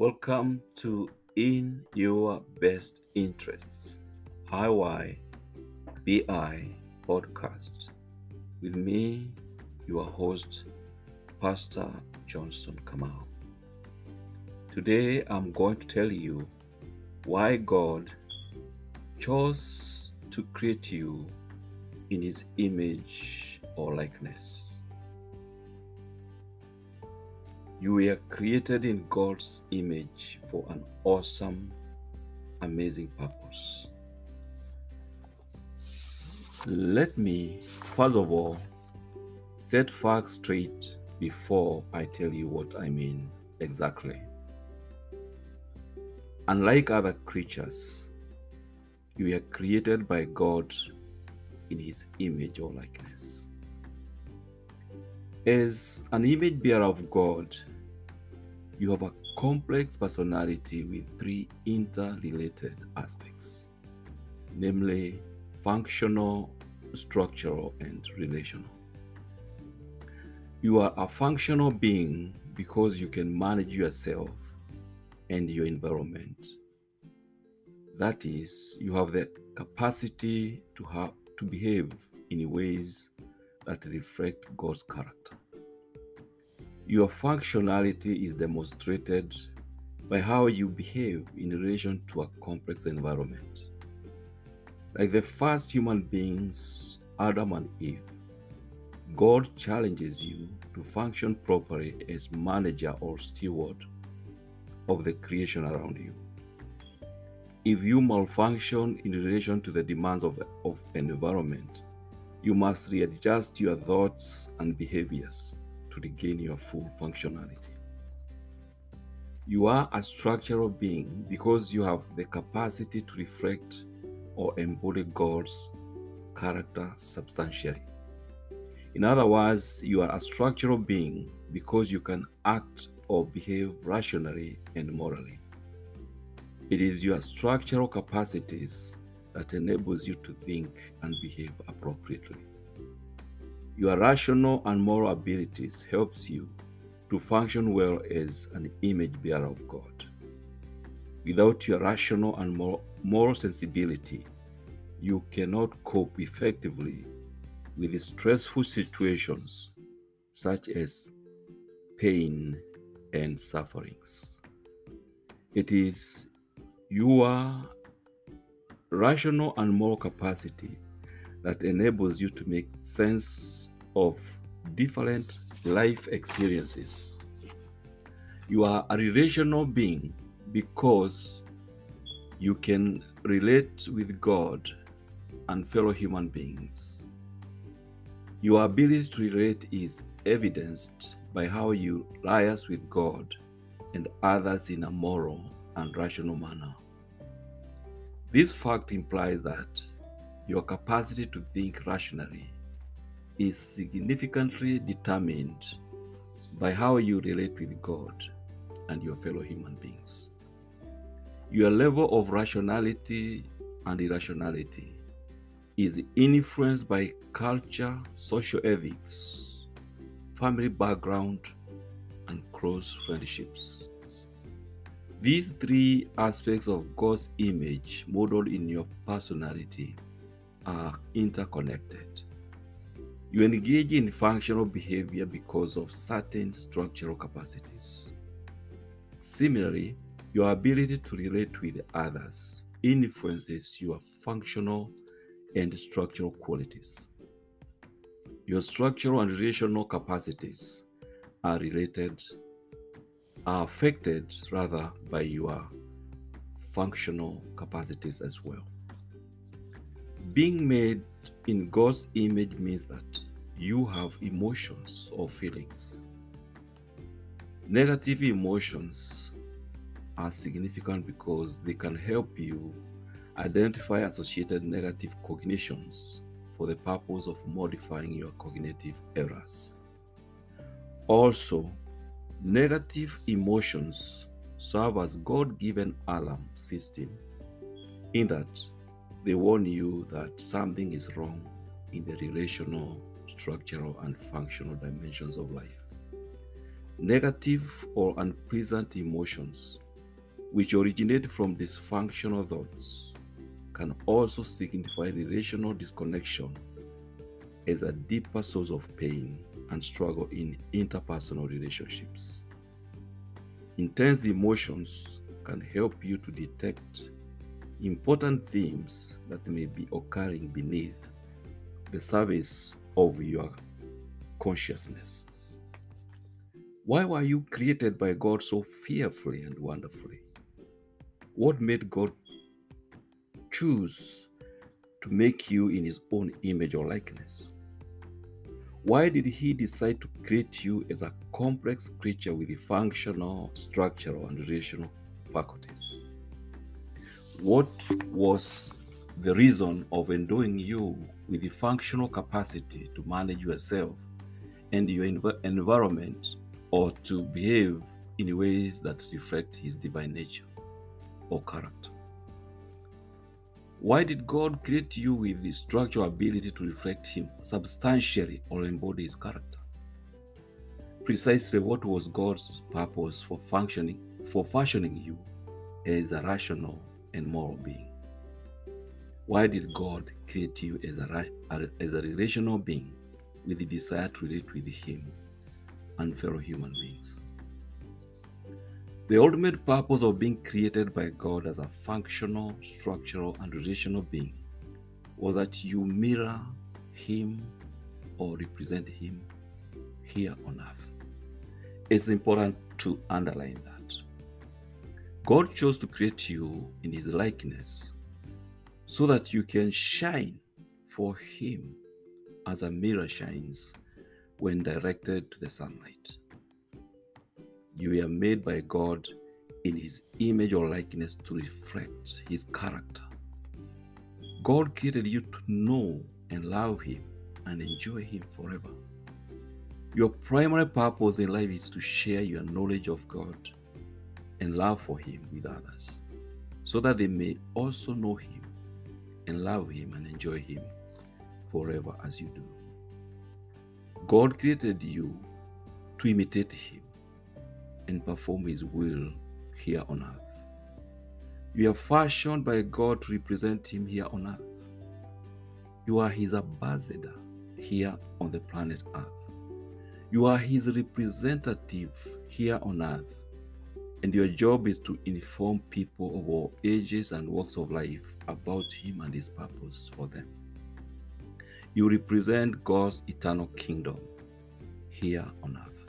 Welcome to In Your Best Interests, HiY BI podcast with me, your host, Pastor Johnson Kamau. Today I'm going to tell you why God chose to create you in His image or likeness. You were created in God's image for an awesome, amazing purpose. Let me, first of all, set facts straight before I tell you what I mean exactly. Unlike other creatures, you were created by God in His image or likeness. As an image bearer of God, you have a complex personality with three interrelated aspects, namely functional, structural, and relational. You are a functional being because you can manage yourself and your environment. That is, you have the capacity to have to behave in ways that reflect God's character. Your functionality is demonstrated by how you behave in relation to a complex environment. Like the first human beings, Adam and Eve, God challenges you to function properly as manager or steward of the creation around you. If you malfunction in relation to the demands of, of an environment, you must readjust your thoughts and behaviors to regain your full functionality. You are a structural being because you have the capacity to reflect or embody God's character substantially. In other words, you are a structural being because you can act or behave rationally and morally. It is your structural capacities that enables you to think and behave appropriately. Your rational and moral abilities helps you to function well as an image bearer of God. Without your rational and moral sensibility, you cannot cope effectively with stressful situations such as pain and sufferings. It is your rational and moral capacity that enables you to make sense of different life experiences. You are a relational being because you can relate with God and fellow human beings. Your ability to relate is evidenced by how you liaise with God and others in a moral and rational manner. This fact implies that your capacity to think rationally is significantly determined by how you relate with God and your fellow human beings. Your level of rationality and irrationality is influenced by culture, social ethics, family background, and close friendships. These three aspects of God's image modeled in your personality are interconnected. You engage in functional behavior because of certain structural capacities. Similarly, your ability to relate with others influences your functional and structural qualities. Your structural and relational capacities are related, are affected rather by your functional capacities as well. Being made in God's image means that you have emotions or feelings. Negative emotions are significant because they can help you identify associated negative cognitions for the purpose of modifying your cognitive errors. Also, negative emotions serve as God given alarm system in that they warn you that something is wrong in the relational, structural, and functional dimensions of life. Negative or unpleasant emotions which originate from dysfunctional thoughts, can also signify relational disconnection as a deeper source of pain and struggle in interpersonal relationships. Intense emotions can help you to detect important themes that may be occurring beneath the surface of your consciousness. Why were you created by God so fearfully and wonderfully? What made God choose to make you in his own image or likeness? Why did he decide to create you as a complex creature with functional, structural, and relational faculties? What was the reason of endowing you with the functional capacity to manage yourself and your env- environment or to behave in ways that reflect his divine nature or character? Why did God create you with the structural ability to reflect Him substantially or embody His character? Precisely what was God's purpose for functioning, for fashioning you as a rational and moral being? Why did God create you as a, as a relational being with the desire to relate with Him and fellow human beings? The ultimate purpose of being created by God as a functional, structural, and relational being was that you mirror Him or represent Him here on earth. It's important to underline that. God chose to create you in His likeness so that you can shine for Him as a mirror shines when directed to the sunlight. You are made by God in His image or likeness to reflect His character. God created you to know and love Him and enjoy Him forever. Your primary purpose in life is to share your knowledge of God and love for Him with others so that they may also know Him and love Him and enjoy Him forever as you do. God created you to imitate Him and perform His will here on earth. You are fashioned by God to represent Him here on earth. You are His ambassador here on the planet Earth. You are His representative here on earth. And your job is to inform people of all ages and walks of life about Him and His purpose for them. You represent God's eternal kingdom here on earth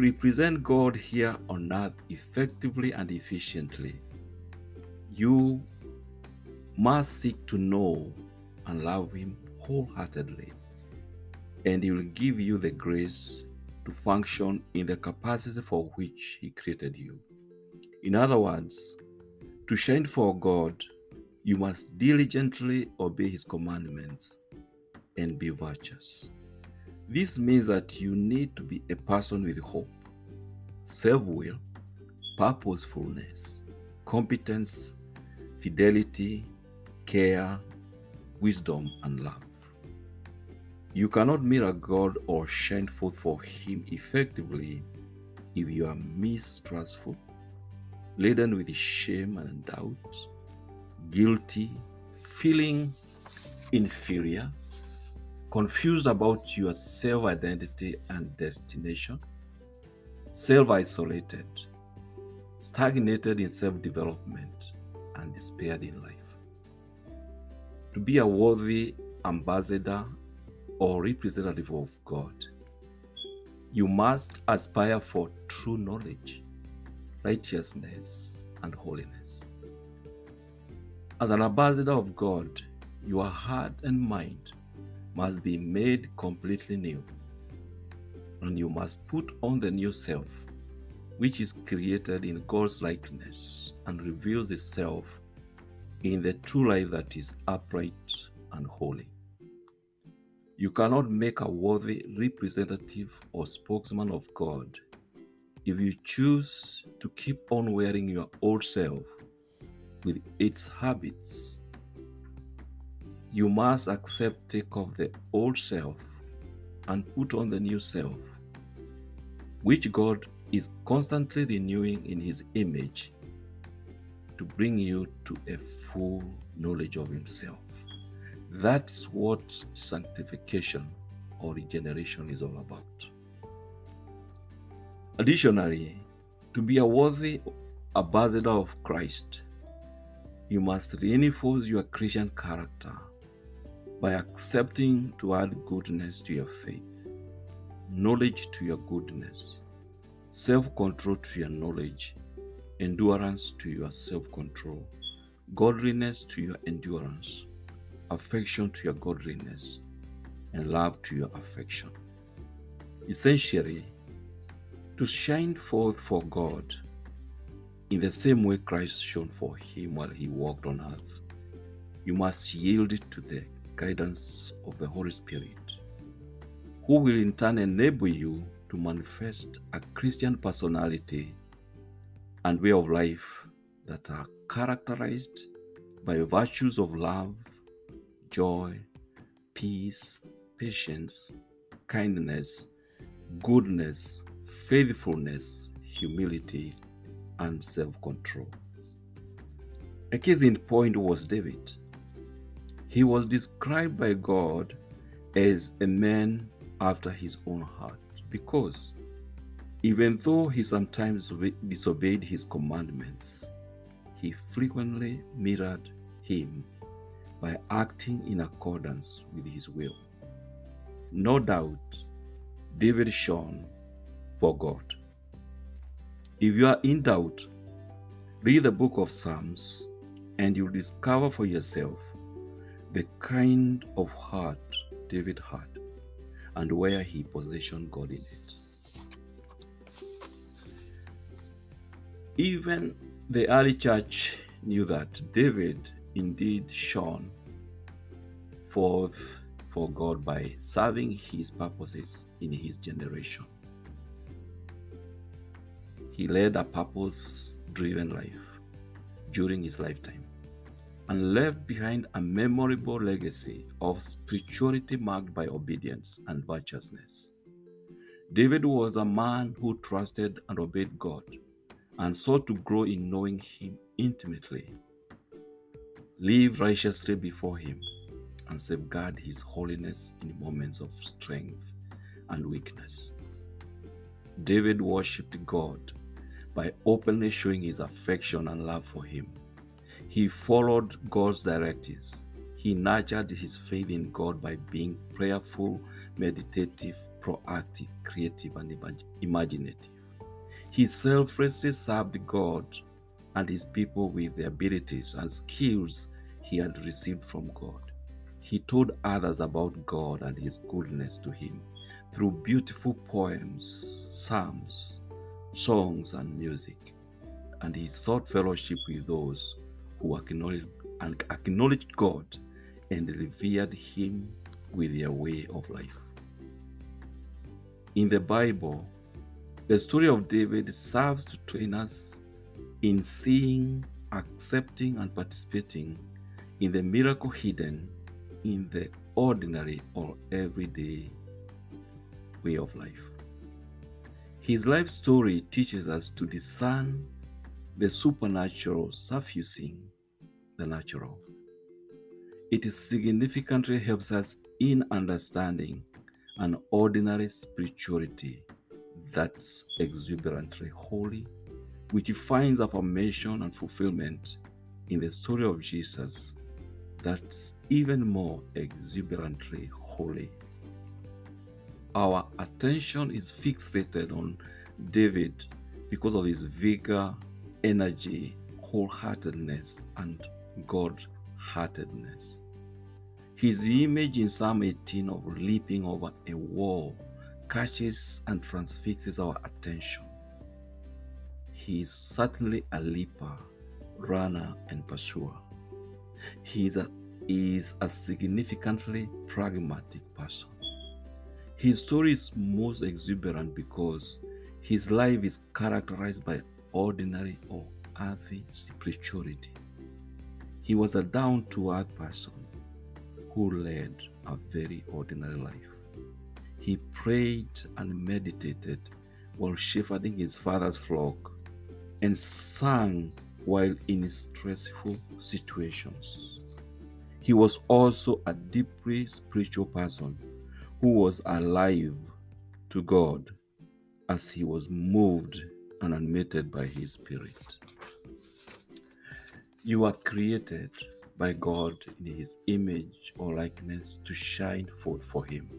represent God here on earth effectively and efficiently, you must seek to know and love Him wholeheartedly, and He will give you the grace to function in the capacity for which He created you. In other words, to shine for God, you must diligently obey His commandments and be virtuous. This means that you need to be a person with hope, self will, purposefulness, competence, fidelity, care, wisdom, and love. You cannot mirror God or shine forth for Him effectively if you are mistrustful, laden with shame and doubt, guilty, feeling inferior, confused about your self identity and destination, self isolated, stagnated in self development, and despaired in life. To be a worthy ambassador or representative of God, you must aspire for true knowledge, righteousness, and holiness. As an ambassador of God, your heart and mind must be made completely new. And you must put on the new self, which is created in God's likeness and reveals itself in the true life that is upright and holy. You cannot make a worthy representative or spokesman of God if you choose to keep on wearing your old self with its habits you must accept, take off the old self and put on the new self, which God is constantly renewing in his image to bring you to a full knowledge of himself. That's what sanctification or regeneration is all about. Additionally, to be a worthy ambassador of Christ, you must reinforce your Christian character by accepting to add goodness to your faith, knowledge to your goodness, self control to your knowledge, endurance to your self control, godliness to your endurance, affection to your godliness, and love to your affection. Essentially, to shine forth for God in the same way Christ shone for him while he walked on earth, you must yield to the guidance of the Holy Spirit, who will in turn enable you to manifest a Christian personality and way of life that are characterized by virtues of love, joy, peace, patience, kindness, goodness, faithfulness, humility, and self control. A case in point was David. He was described by God as a man after his own heart because even though he sometimes disobeyed his commandments, he frequently mirrored him by acting in accordance with his will. No doubt, David shone for God. If you are in doubt, read the book of Psalms and you'll discover for yourself the kind of heart David had and where he positioned God in it. Even the early church knew that David indeed shone forth for God by serving his purposes in his generation. He led a purpose driven life during his lifetime and left behind a memorable legacy of spirituality marked by obedience and virtuousness. David was a man who trusted and obeyed God and sought to grow in knowing Him intimately, live righteously before Him, and safeguard His holiness in moments of strength and weakness. David worshipped God by openly showing his affection and love for Him. He followed God's directives. He nurtured his faith in God by being prayerful, meditative, proactive, creative, and imaginative. He selflessly served God and his people with the abilities and skills he had received from God. He told others about God and his goodness to him through beautiful poems, psalms, songs, and music. And he sought fellowship with those who acknowledged, acknowledged God and revered him with their way of life. In the Bible, the story of David serves to train us in seeing, accepting, and participating in the miracle hidden in the ordinary or everyday way of life. His life story teaches us to discern the supernatural suffusing the natural. It significantly helps us in understanding an ordinary spirituality that's exuberantly holy, which finds affirmation and fulfillment in the story of Jesus that's even more exuberantly holy. Our attention is fixated on David because of his vigor, energy, wholeheartedness, and God heartedness. His image in Psalm 18 of leaping over a wall catches and transfixes our attention. He is certainly a leaper, runner, and pursuer. He is a, is a significantly pragmatic person. His story is most exuberant because his life is characterized by ordinary or earthy spirituality. He was a down to earth person who led a very ordinary life. He prayed and meditated while shepherding his father's flock and sang while in stressful situations. He was also a deeply spiritual person who was alive to God as he was moved and animated by his spirit. You are created by God in his image or likeness to shine forth for him.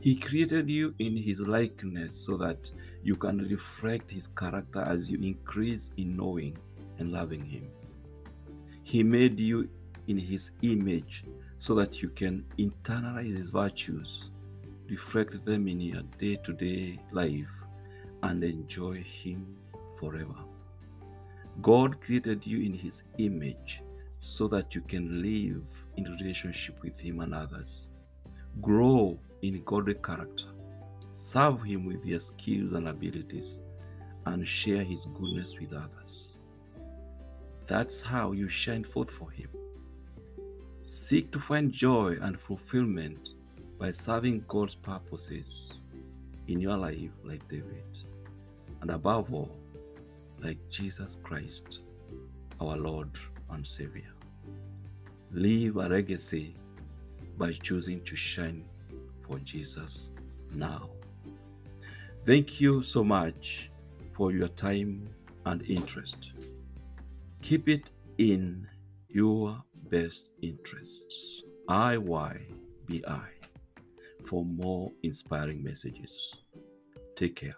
He created you in his likeness so that you can reflect his character as you increase in knowing and loving him. He made you in his image so that you can internalize his virtues, reflect them in your day to day life, and enjoy him forever. God created you in his image so that you can live in relationship with him and others. Grow in godly character. Serve him with your skills and abilities and share his goodness with others. That's how you shine forth for him. Seek to find joy and fulfillment by serving God's purposes in your life like David. And above all, like Jesus Christ, our Lord and Savior. Leave a legacy by choosing to shine for Jesus now. Thank you so much for your time and interest. Keep it in your best interests. IYBI for more inspiring messages. Take care.